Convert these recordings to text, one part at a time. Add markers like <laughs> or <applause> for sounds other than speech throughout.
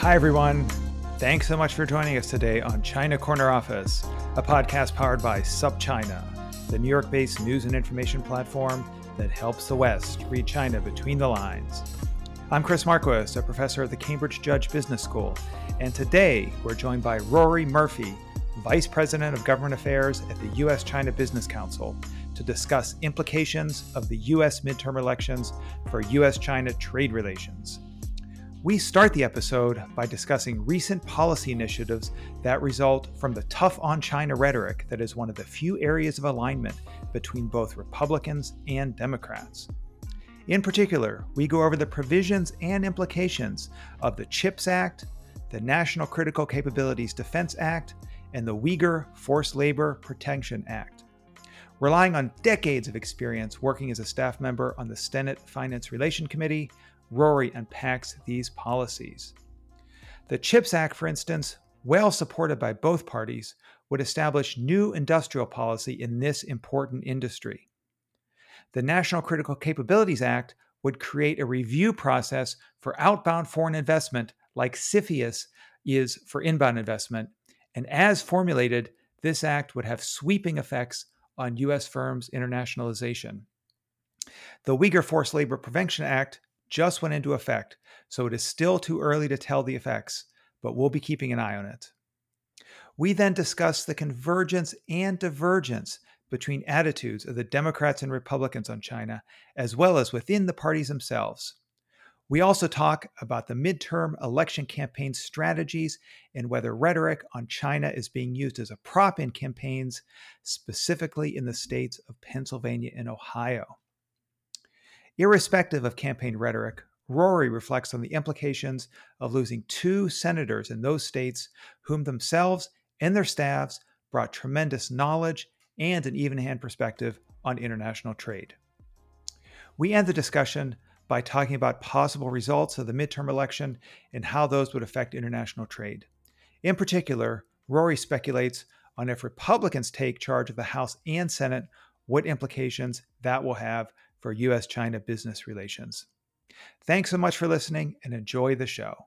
Hi, everyone. Thanks so much for joining us today on China Corner Office, a podcast powered by SupChina, the New York based news and information platform that helps the West read China between the lines. I'm Chris Marquis, a professor at the Cambridge Judge Business School, and today we're joined by Rory Murphy, Vice President of Government Affairs at the U.S. China Business Council, to discuss implications of the U.S. midterm elections for U.S. China trade relations. We start the episode by discussing recent policy initiatives that result from the tough on China rhetoric that is one of the few areas of alignment between both Republicans and Democrats. In particular, we go over the provisions and implications of the CHIPS Act, the National Critical Capabilities Defense Act, and the Uyghur Forced Labor Protection Act. Relying on decades of experience working as a staff member on the Senate Finance Relation Committee, Rory unpacks these policies. The CHIPS Act, for instance, well supported by both parties, would establish new industrial policy in this important industry. The National Critical Capabilities Act would create a review process for outbound foreign investment, like CFIUS is for inbound investment. And as formulated, this act would have sweeping effects on U.S. firms' internationalization. The Uyghur Forced Labor Prevention Act just went into effect, so it is still too early to tell the effects, but we'll be keeping an eye on it. We then discuss the convergence and divergence between attitudes of the Democrats and Republicans on China, as well as within the parties themselves. We also talk about the midterm election campaign strategies and whether rhetoric on China is being used as a prop in campaigns, specifically in the states of Pennsylvania and Ohio. Irrespective of campaign rhetoric, Rory reflects on the implications of losing two senators in those states whom themselves and their staffs brought tremendous knowledge and an even hand perspective on international trade. We end the discussion by talking about possible results of the midterm election and how those would affect international trade. In particular, Rory speculates on if Republicans take charge of the House and Senate, what implications that will have for U.S. China business relations. Thanks so much for listening and enjoy the show.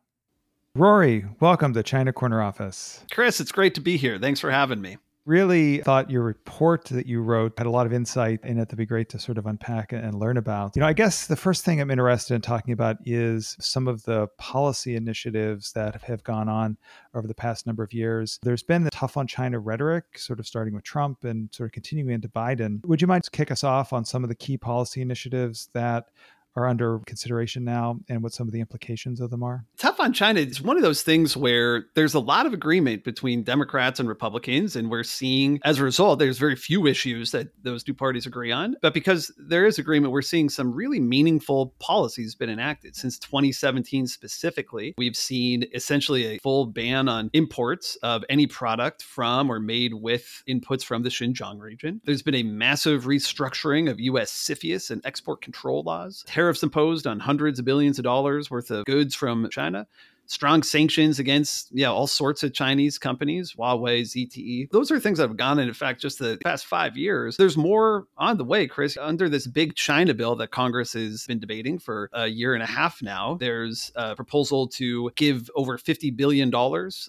Rory, welcome to China Corner Office. Chris, it's great to be here. Thanks for having me. Really thought your report that you wrote had a lot of insight in it that'd be great to sort of unpack and learn about. You know, I guess the first thing I'm interested in talking about is some of the policy initiatives that have gone on over the past number of years. There's been the tough on China rhetoric, sort of starting with Trump and sort of continuing into Biden. Would you mind kick us off on some of the key policy initiatives that are under consideration now and what some of the implications of them are? Tough on China is one of those things where there's a lot of agreement between Democrats and Republicans, and we're seeing as a result, there's very few issues that those two parties agree on. But because there is agreement, we're seeing some really meaningful policies been enacted. Since 2017 specifically, we've seen essentially a full ban on imports of any product from or made with inputs from the Xinjiang region. There's been a massive restructuring of US CFIUS and export control laws tariffs imposed on hundreds of billions of dollars worth of goods from China. Strong sanctions against yeah all sorts of Chinese companies, Huawei, ZTE. Those are things that have gone in effect just the past five years. There's more on the way, Chris. Under this big China bill that Congress has been debating for a year and a half now, there's a proposal to give over $50 billion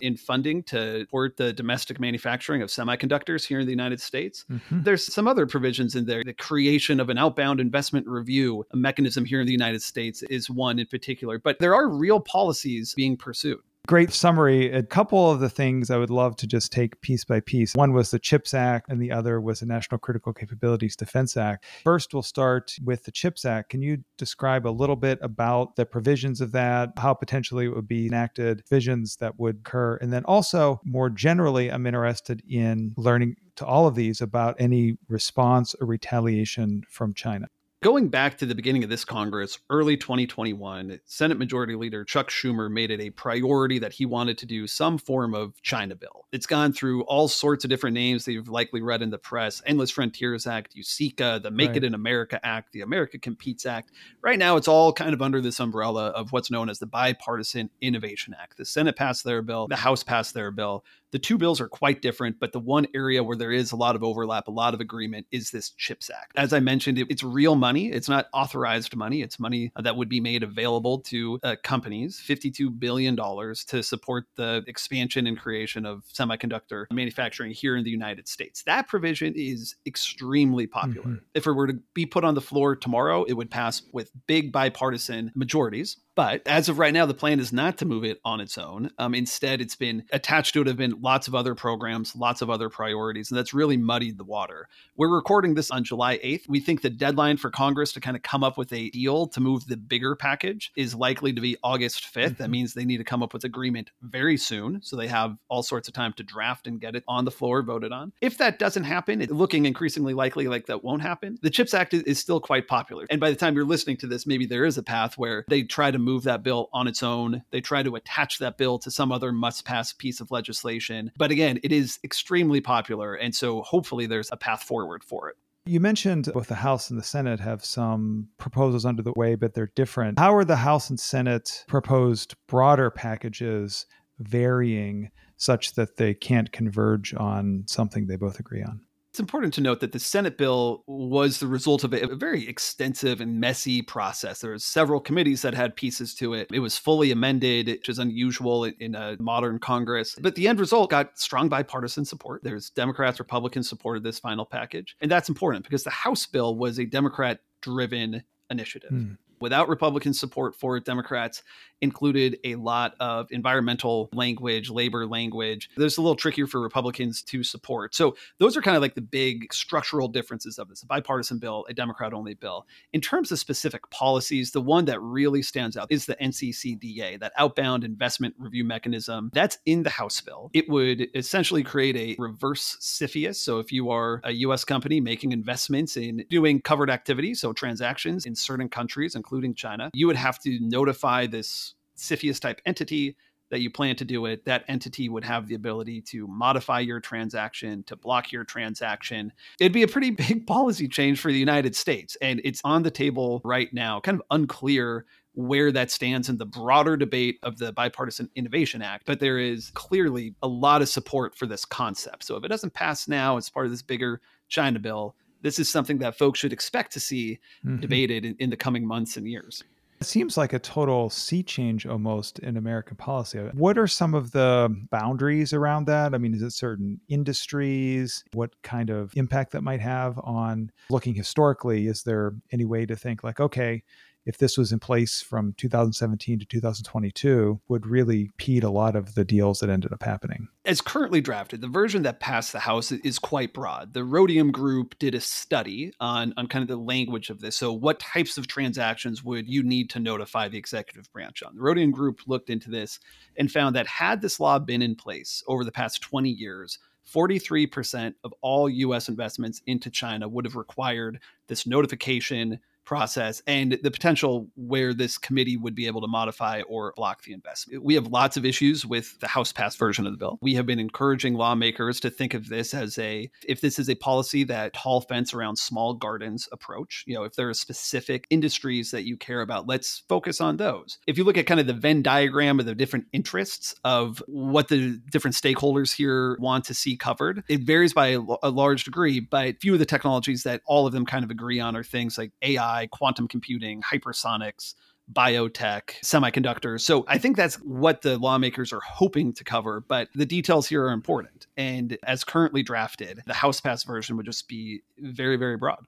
in funding to support the domestic manufacturing of semiconductors here in the United States. Mm-hmm. There's some other provisions in there. The creation of an outbound investment review mechanism here in the United States is one in particular, but there are real policies being pursued. Great summary. A couple of the things I would love to just take piece by piece. One was the CHIPS Act, and the other was the National Critical Capabilities Defense Act. First, we'll start with the CHIPS Act. Can you describe a little bit about the provisions of that, how potentially it would be enacted, visions that would occur? And then also, more generally, I'm interested in learning to all of these about any response or retaliation from China. Going back to the beginning of this Congress, early 2021, Senate Majority Leader Chuck Schumer made it a priority that he wanted to do some form of China bill. It's gone through all sorts of different names that you've likely read in the press Endless Frontiers Act, USICA, the Make right. It in America Act, the America Competes Act. Right now, it's all kind of under this umbrella of what's known as the Bipartisan Innovation Act. The Senate passed their bill, the House passed their bill. The two bills are quite different, but the one area where there is a lot of overlap, a lot of agreement is this CHIPS Act. As I mentioned, it's real money. It's not authorized money. It's money that would be made available to uh, companies, $52 billion to support the expansion and creation of semiconductor manufacturing here in the United States. That provision is extremely popular. Mm-hmm. If it were to be put on the floor tomorrow, it would pass with big bipartisan majorities. But as of right now, the plan is not to move it on its own. Um, instead, it's been attached to it have been lots of other programs, lots of other priorities, and that's really muddied the water. We're recording this on July 8th. We think the deadline for Congress to kind of come up with a deal to move the bigger package is likely to be August 5th. Mm-hmm. That means they need to come up with agreement very soon. So they have all sorts of time to draft and get it on the floor, voted on. If that doesn't happen, it's looking increasingly likely like that won't happen. The CHIPS Act is still quite popular. And by the time you're listening to this, maybe there is a path where they try to move that bill on its own. They try to attach that bill to some other must pass piece of legislation. But again, it is extremely popular. And so hopefully there's a path forward for it. You mentioned both the House and the Senate have some proposals under the way, but they're different. How are the House and Senate proposed broader packages varying such that they can't converge on something they both agree on? It's important to note that the Senate bill was the result of a very extensive and messy process. There were several committees that had pieces to it. It was fully amended, which is unusual in a modern Congress. But the end result got strong bipartisan support. There's Democrats, Republicans supported this final package. And that's important because the House bill was a Democrat driven initiative. Hmm without Republican support for it, Democrats included a lot of environmental language, labor language. There's a little trickier for Republicans to support. So those are kind of like the big structural differences of this a bipartisan bill, a Democrat only bill. In terms of specific policies, the one that really stands out is the NCCDA, that outbound investment review mechanism. That's in the House bill. It would essentially create a reverse CFIUS. So if you are a US company making investments in doing covered activities, so transactions in certain countries, including China, you would have to notify this CFIUS type entity that you plan to do it, that entity would have the ability to modify your transaction, to block your transaction. It'd be a pretty <laughs> big policy change for the United States. And it's on the table right now, kind of unclear where that stands in the broader debate of the Bipartisan Innovation Act. But there is clearly a lot of support for this concept. So if it doesn't pass now, it's part of this bigger China bill. This is something that folks should expect to see mm-hmm. debated in, in the coming months and years. It seems like a total sea change almost in American policy. What are some of the boundaries around that? I mean, is it certain industries? What kind of impact that might have on looking historically? Is there any way to think like, okay, if this was in place from 2017 to 2022, would really impede a lot of the deals that ended up happening. As currently drafted, the version that passed the House is quite broad. The Rhodium Group did a study on, on kind of the language of this. So, what types of transactions would you need to notify the executive branch on? The Rhodium Group looked into this and found that had this law been in place over the past 20 years, 43% of all US investments into China would have required this notification process and the potential where this committee would be able to modify or block the investment. We have lots of issues with the House passed version of the bill. We have been encouraging lawmakers to think of this as a if this is a policy that tall fence around small gardens approach, you know, if there are specific industries that you care about, let's focus on those. If you look at kind of the Venn diagram of the different interests of what the different stakeholders here want to see covered, it varies by a, a large degree, but few of the technologies that all of them kind of agree on are things like AI, quantum computing, hypersonics, biotech, semiconductors. So I think that's what the lawmakers are hoping to cover, but the details here are important. And as currently drafted, the House passed version would just be very, very broad.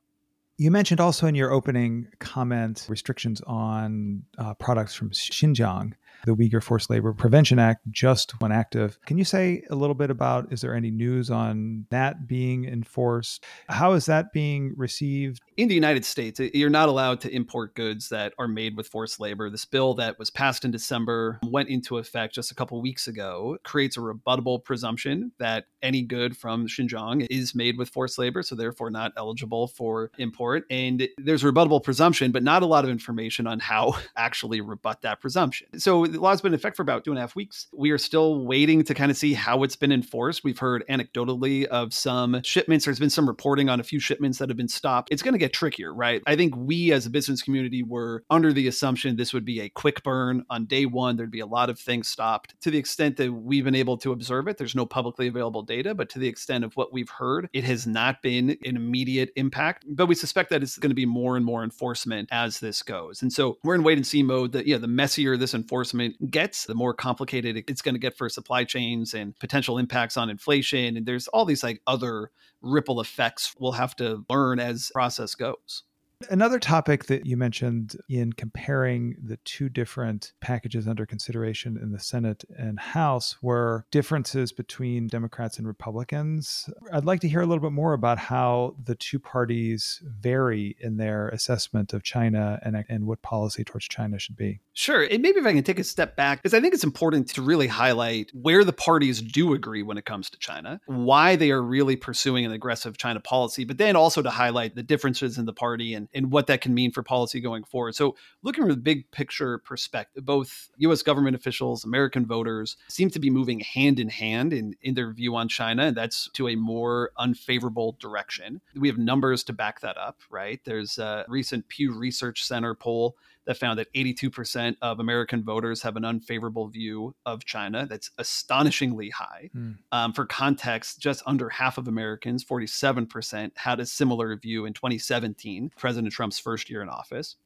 You mentioned also in your opening comment restrictions on uh, products from Xinjiang the Uyghur Forced Labor Prevention Act just went active. Can you say a little bit about is there any news on that being enforced? How is that being received? In the United States, you're not allowed to import goods that are made with forced labor. This bill that was passed in December went into effect just a couple weeks ago, creates a rebuttable presumption that any good from Xinjiang is made with forced labor, so therefore not eligible for import. And there's a rebuttable presumption, but not a lot of information on how <laughs> actually rebut that presumption. So the law's been in effect for about two and a half weeks. We are still waiting to kind of see how it's been enforced. We've heard anecdotally of some shipments. There's been some reporting on a few shipments that have been stopped. It's going to get trickier, right? I think we as a business community were under the assumption this would be a quick burn on day one. There'd be a lot of things stopped. To the extent that we've been able to observe it, there's no publicly available data, but to the extent of what we've heard, it has not been an immediate impact. But we suspect that it's going to be more and more enforcement as this goes. And so we're in wait and see mode that, yeah, the messier this enforcement gets, the more complicated it's going to get for supply chains and potential impacts on inflation. And there's all these like other ripple effects we'll have to learn as process goes. Another topic that you mentioned in comparing the two different packages under consideration in the Senate and House were differences between Democrats and Republicans. I'd like to hear a little bit more about how the two parties vary in their assessment of China and, and what policy towards China should be. Sure. And maybe if I can take a step back, because I think it's important to really highlight where the parties do agree when it comes to China, why they are really pursuing an aggressive China policy, but then also to highlight the differences in the party and what that can mean for policy going forward. So, looking from the big picture perspective, both US government officials, American voters seem to be moving hand in hand in, in their view on China, and that's to a more unfavorable direction. We have numbers to back that up, right? There's a recent Pew Research Center poll that found that 82% of American voters have an unfavorable view of China. That's astonishingly high. Mm. Um, for context, just under half of Americans, 47%, had a similar view in 2017, President Trump's first year in office.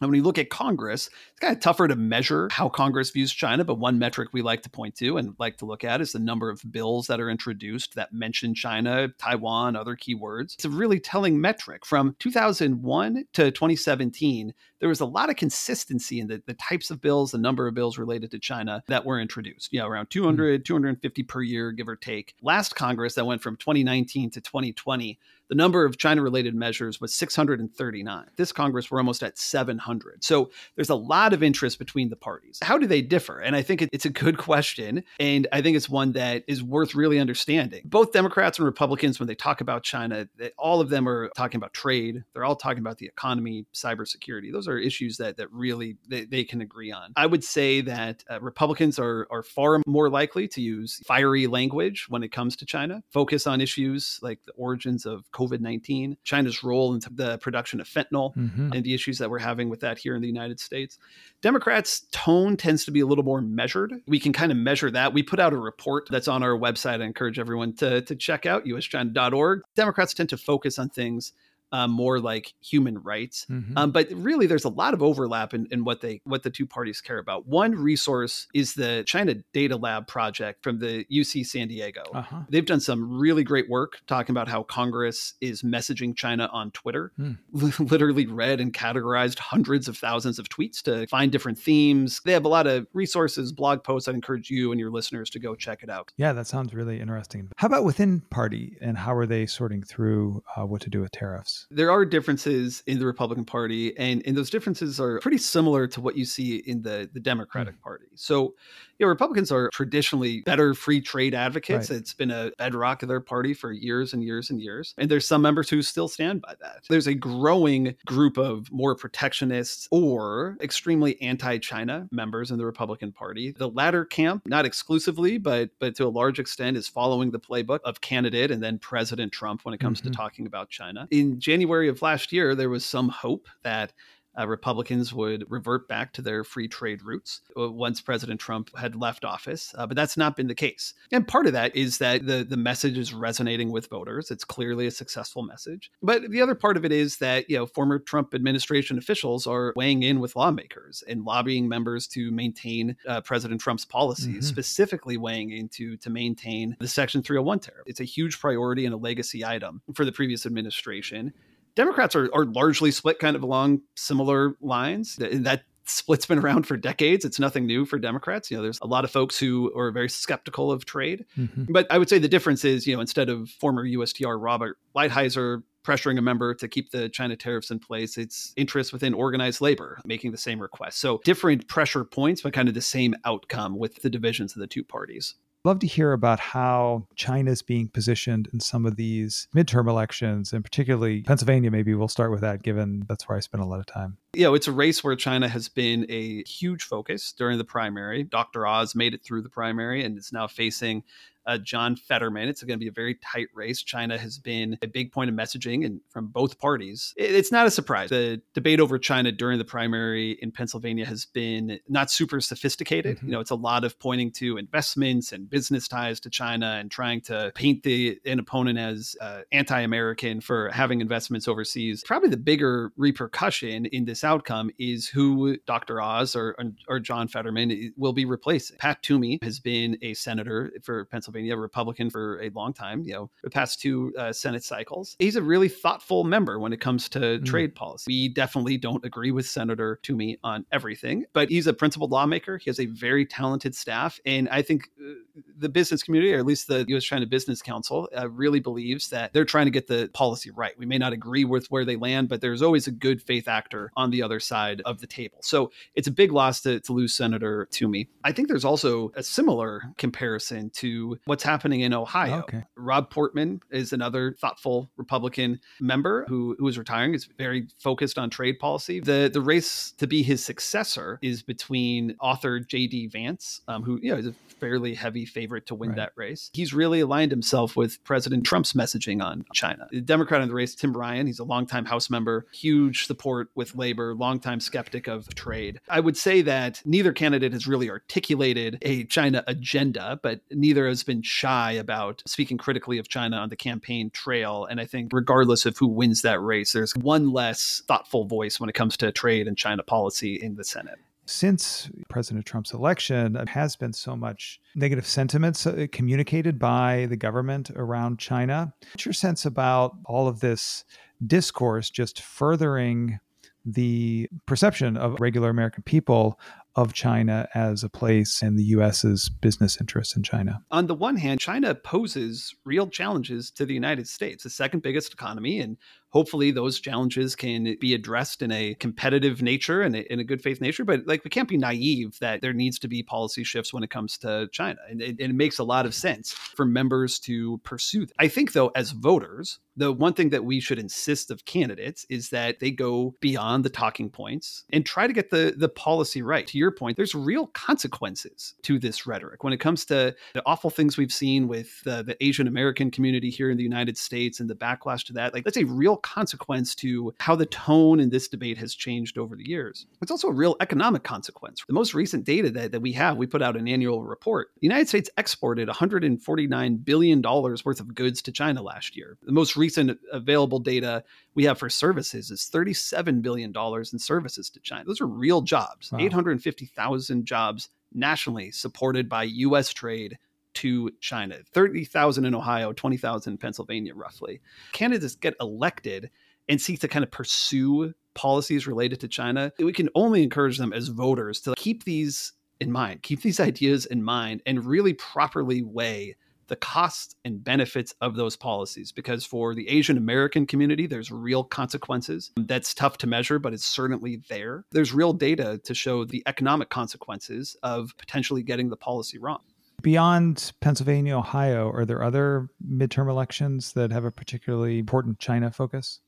And when you look at Congress, it's kind of tougher to measure how Congress views China, but one metric we like to point to and like to look at is the number of bills that are introduced that mention China, Taiwan, other keywords. It's a really telling metric. From 2001 to 2017, there was a lot of consistency in the, the types of bills, the number of bills related to China that were introduced. You know, around 200, mm. 250 per year, give or take. Last Congress that went from 2019 to 2020, the number of China related measures was 639. This Congress, we're almost at 700. So there's a lot of interest between the parties. How do they differ? And I think it's a good question. And I think it's one that is worth really understanding. Both Democrats and Republicans, when they talk about China, all of them are talking about trade. They're all talking about the economy, cybersecurity. Those are issues that, that really they, they can agree on. I would say that uh, Republicans are, are far more likely to use fiery language when it comes to China, focus on issues like the origins of COVID 19, China's role in the production of fentanyl, mm-hmm. and the issues that we're having with that here in the United States. Democrats' tone tends to be a little more measured. We can kind of measure that. We put out a report that's on our website. I encourage everyone to, to check out uschina.org. Democrats tend to focus on things um, more like human rights. Mm-hmm. Um, but really, there's a lot of overlap in, in what they what the two parties care about. One resource is the China Data Lab project from the UC San Diego. Uh-huh. They've done some really great work talking about how Congress is messaging China on Twitter. Mm. <laughs> Literally read and categorized hundreds of thousands of tweets to find different themes. They have a lot of resources, blog posts. I encourage you and your listeners to go check it out. Yeah, that sounds really interesting. How about within party and how are they sorting through uh, what to do with tariffs? There are differences in the Republican Party, and, and those differences are pretty similar to what you see in the, the Democratic mm. Party. So, you know, Republicans are traditionally better free trade advocates. Right. It's been a bedrock of their party for years and years and years. And there's some members who still stand by that. There's a growing group of more protectionists or extremely anti-China members in the Republican Party. The latter camp, not exclusively, but but to a large extent, is following the playbook of candidate and then President Trump when it comes mm-hmm. to talking about China. In January of last year, there was some hope that uh, Republicans would revert back to their free trade roots uh, once President Trump had left office. Uh, but that's not been the case. And part of that is that the, the message is resonating with voters. It's clearly a successful message. But the other part of it is that, you know, former Trump administration officials are weighing in with lawmakers and lobbying members to maintain uh, President Trump's policies, mm-hmm. specifically weighing into to maintain the Section 301 tariff. It's a huge priority and a legacy item for the previous administration. Democrats are, are largely split kind of along similar lines. That split's been around for decades. It's nothing new for Democrats. You know, there's a lot of folks who are very skeptical of trade. Mm-hmm. But I would say the difference is, you know, instead of former USTR Robert Lighthizer pressuring a member to keep the China tariffs in place, it's interests within organized labor making the same request. So different pressure points, but kind of the same outcome with the divisions of the two parties love to hear about how China's being positioned in some of these midterm elections, and particularly Pennsylvania. Maybe we'll start with that, given that's where I spend a lot of time. Yeah, it's a race where China has been a huge focus during the primary. Dr. Oz made it through the primary and is now facing uh, John Fetterman. It's going to be a very tight race. China has been a big point of messaging and from both parties. It's not a surprise. The debate over China during the primary in Pennsylvania has been not super sophisticated. Mm-hmm. You know, it's a lot of pointing to investments and business ties to China and trying to paint the an opponent as uh, anti-American for having investments overseas. Probably the bigger repercussion in this outcome is who Dr. Oz or, or John Fetterman will be replacing. Pat Toomey has been a senator for Pennsylvania Pennsylvania, Republican for a long time, you know, the past two uh, Senate cycles. He's a really thoughtful member when it comes to mm. trade policy. We definitely don't agree with Senator Toomey on everything, but he's a principled lawmaker. He has a very talented staff. And I think uh, the business community, or at least the U.S. China Business Council, uh, really believes that they're trying to get the policy right. We may not agree with where they land, but there's always a good faith actor on the other side of the table. So it's a big loss to, to lose Senator Toomey. I think there's also a similar comparison to what's happening in Ohio. Okay. Rob Portman is another thoughtful Republican member who, who is retiring. Is very focused on trade policy. The the race to be his successor is between author J.D. Vance, um, who you know is a fairly heavy favorite to win right. that race. He's really aligned himself with President Trump's messaging on China. The Democrat in the race, Tim Ryan, he's a longtime House member, huge support with labor, longtime skeptic of trade. I would say that neither candidate has really articulated a China agenda, but neither has been shy about speaking critically of China on the campaign trail. And I think, regardless of who wins that race, there's one less thoughtful voice when it comes to trade and China policy in the Senate since President Trump's election, there has been so much negative sentiments uh, communicated by the government around China. What's your sense about all of this discourse just furthering the perception of regular American people of China as a place and the US's business interests in China? On the one hand, China poses real challenges to the United States, the second biggest economy, and hopefully those challenges can be addressed in a competitive nature and in a good faith nature. But like we can't be naive that there needs to be policy shifts when it comes to China. And it, it makes a lot of sense for members to pursue. I think though, as voters, the one thing that we should insist of candidates is that they go beyond the talking points and try to get the the policy right. To your point, there's real consequences to this rhetoric when it comes to the awful things we've seen with the, the Asian American community here in the United States and the backlash to that. Like that's a real consequence to how the tone in this debate has changed over the years. It's also a real economic consequence. The most recent data that, that we have, we put out an annual report. The United States exported $149 billion worth of goods to China last year. The most recent available data we have for services is $37 billion in services to China. Those are real jobs, wow. 850,000 jobs nationally supported by US trade to China. 30,000 in Ohio, 20,000 in Pennsylvania, roughly. Candidates get elected and seek to kind of pursue policies related to China. We can only encourage them as voters to keep these in mind, keep these <laughs> ideas in mind, and really properly weigh the costs and benefits of those policies because for the Asian American community, there's real consequences. That's tough to measure, but it's certainly there. There's real data to show the economic consequences of potentially getting the policy wrong. Beyond Pennsylvania, Ohio, are there other midterm elections that have a particularly important China focus?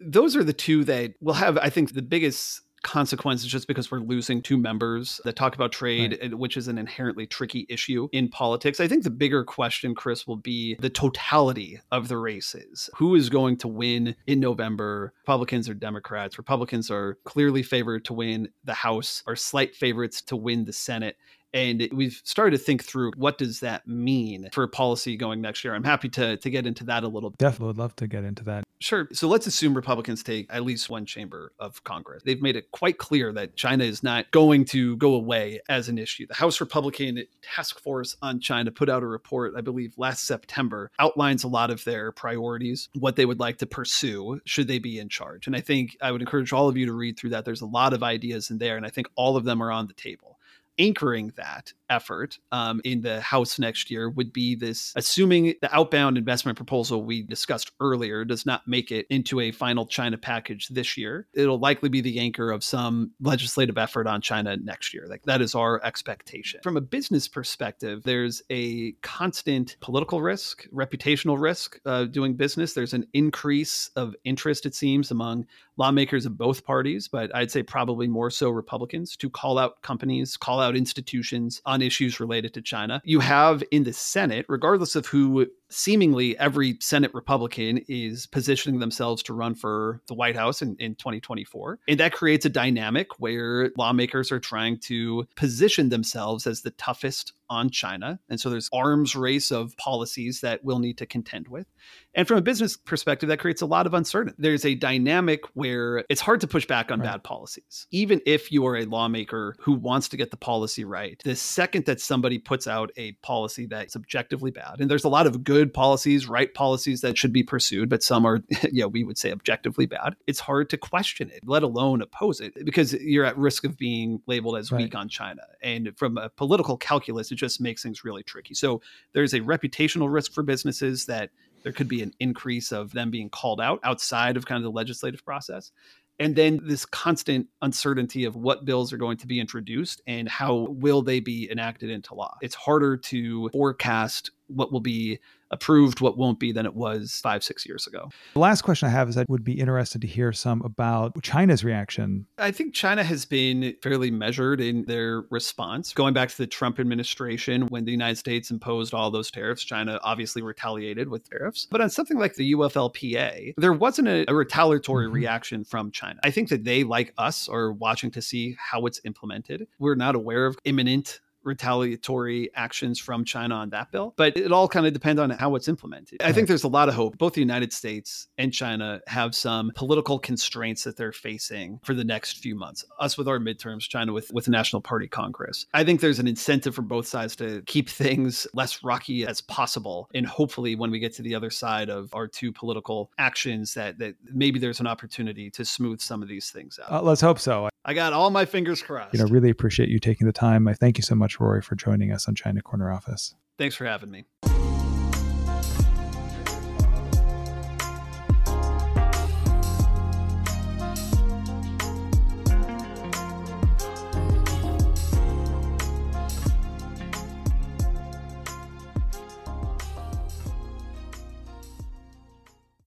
Those are the two that will have, I think, the biggest consequences just because we're losing two members that talk about trade, right. which is an inherently tricky issue in politics. I think the bigger question, Chris, will be the totality of the races. Who is going to win in November? Republicans or Democrats? Republicans are clearly favored to win the House, are slight favorites to win the Senate and we've started to think through what does that mean for policy going next year. I'm happy to to get into that a little. Definitely would love to get into that. Sure. So let's assume Republicans take at least one chamber of Congress. They've made it quite clear that China is not going to go away as an issue. The House Republican Task Force on China put out a report, I believe, last September, outlines a lot of their priorities, what they would like to pursue should they be in charge. And I think I would encourage all of you to read through that. There's a lot of ideas in there, and I think all of them are on the table anchoring that effort um, in the House next year would be this assuming the outbound investment proposal we discussed earlier does not make it into a final China package this year. It'll likely be the anchor of some legislative effort on China next year. Like that is our expectation. From a business perspective, there's a constant political risk, reputational risk uh, doing business. There's an increase of interest, it seems, among lawmakers of both parties, but I'd say probably more so Republicans to call out companies, call out institutions on issues related to China. You have in the Senate, regardless of who seemingly every Senate Republican is positioning themselves to run for the White House in, in 2024. And that creates a dynamic where lawmakers are trying to position themselves as the toughest on China. And so there's arms race of policies that we'll need to contend with. And from a business perspective, that creates a lot of uncertainty. There's a dynamic where it's hard to push back on right. bad policies. Even if you are a lawmaker who wants to get the policy right, the second that somebody puts out a policy that's objectively bad, and there's a lot of good policies, right policies that should be pursued, but some are, <laughs> you know, we would say objectively bad. It's hard to question it, let alone oppose it, because you're at risk of being labeled as right. weak on China. And from a political calculus, it just makes things really tricky. So there's a reputational risk for businesses that there could be an increase of them being called out outside of kind of the legislative process. And then this constant uncertainty of what bills are going to be introduced and how will they be enacted into law. It's harder to forecast what will be approved, what won't be than it was five, six years ago. The last question I have is I would be interested to hear some about China's reaction. I think China has been fairly measured in their response. Going back to the Trump administration, when the United States imposed all those tariffs, China obviously retaliated with tariffs. But on something like the UFLPA, there wasn't a, a retaliatory mm-hmm. reaction from China. I think that they, like us, are watching to see how it's implemented. We're not aware of imminent retaliatory actions from China on that bill. But it all kind of depends on how it's implemented. I think there's a lot of hope. Both the United States and China have some political constraints that they're facing for the next few months. Us with our midterms, China with, with the National Party Congress. I think there's an incentive for both sides to keep things less rocky as possible. And hopefully when we get to the other side of our two political actions that, that maybe there's an opportunity to smooth some of these things out. Uh, let's hope so. I got all my fingers crossed. You know, really appreciate you taking the time. I thank you so much, Rory, for joining us on China Corner Office. Thanks for having me.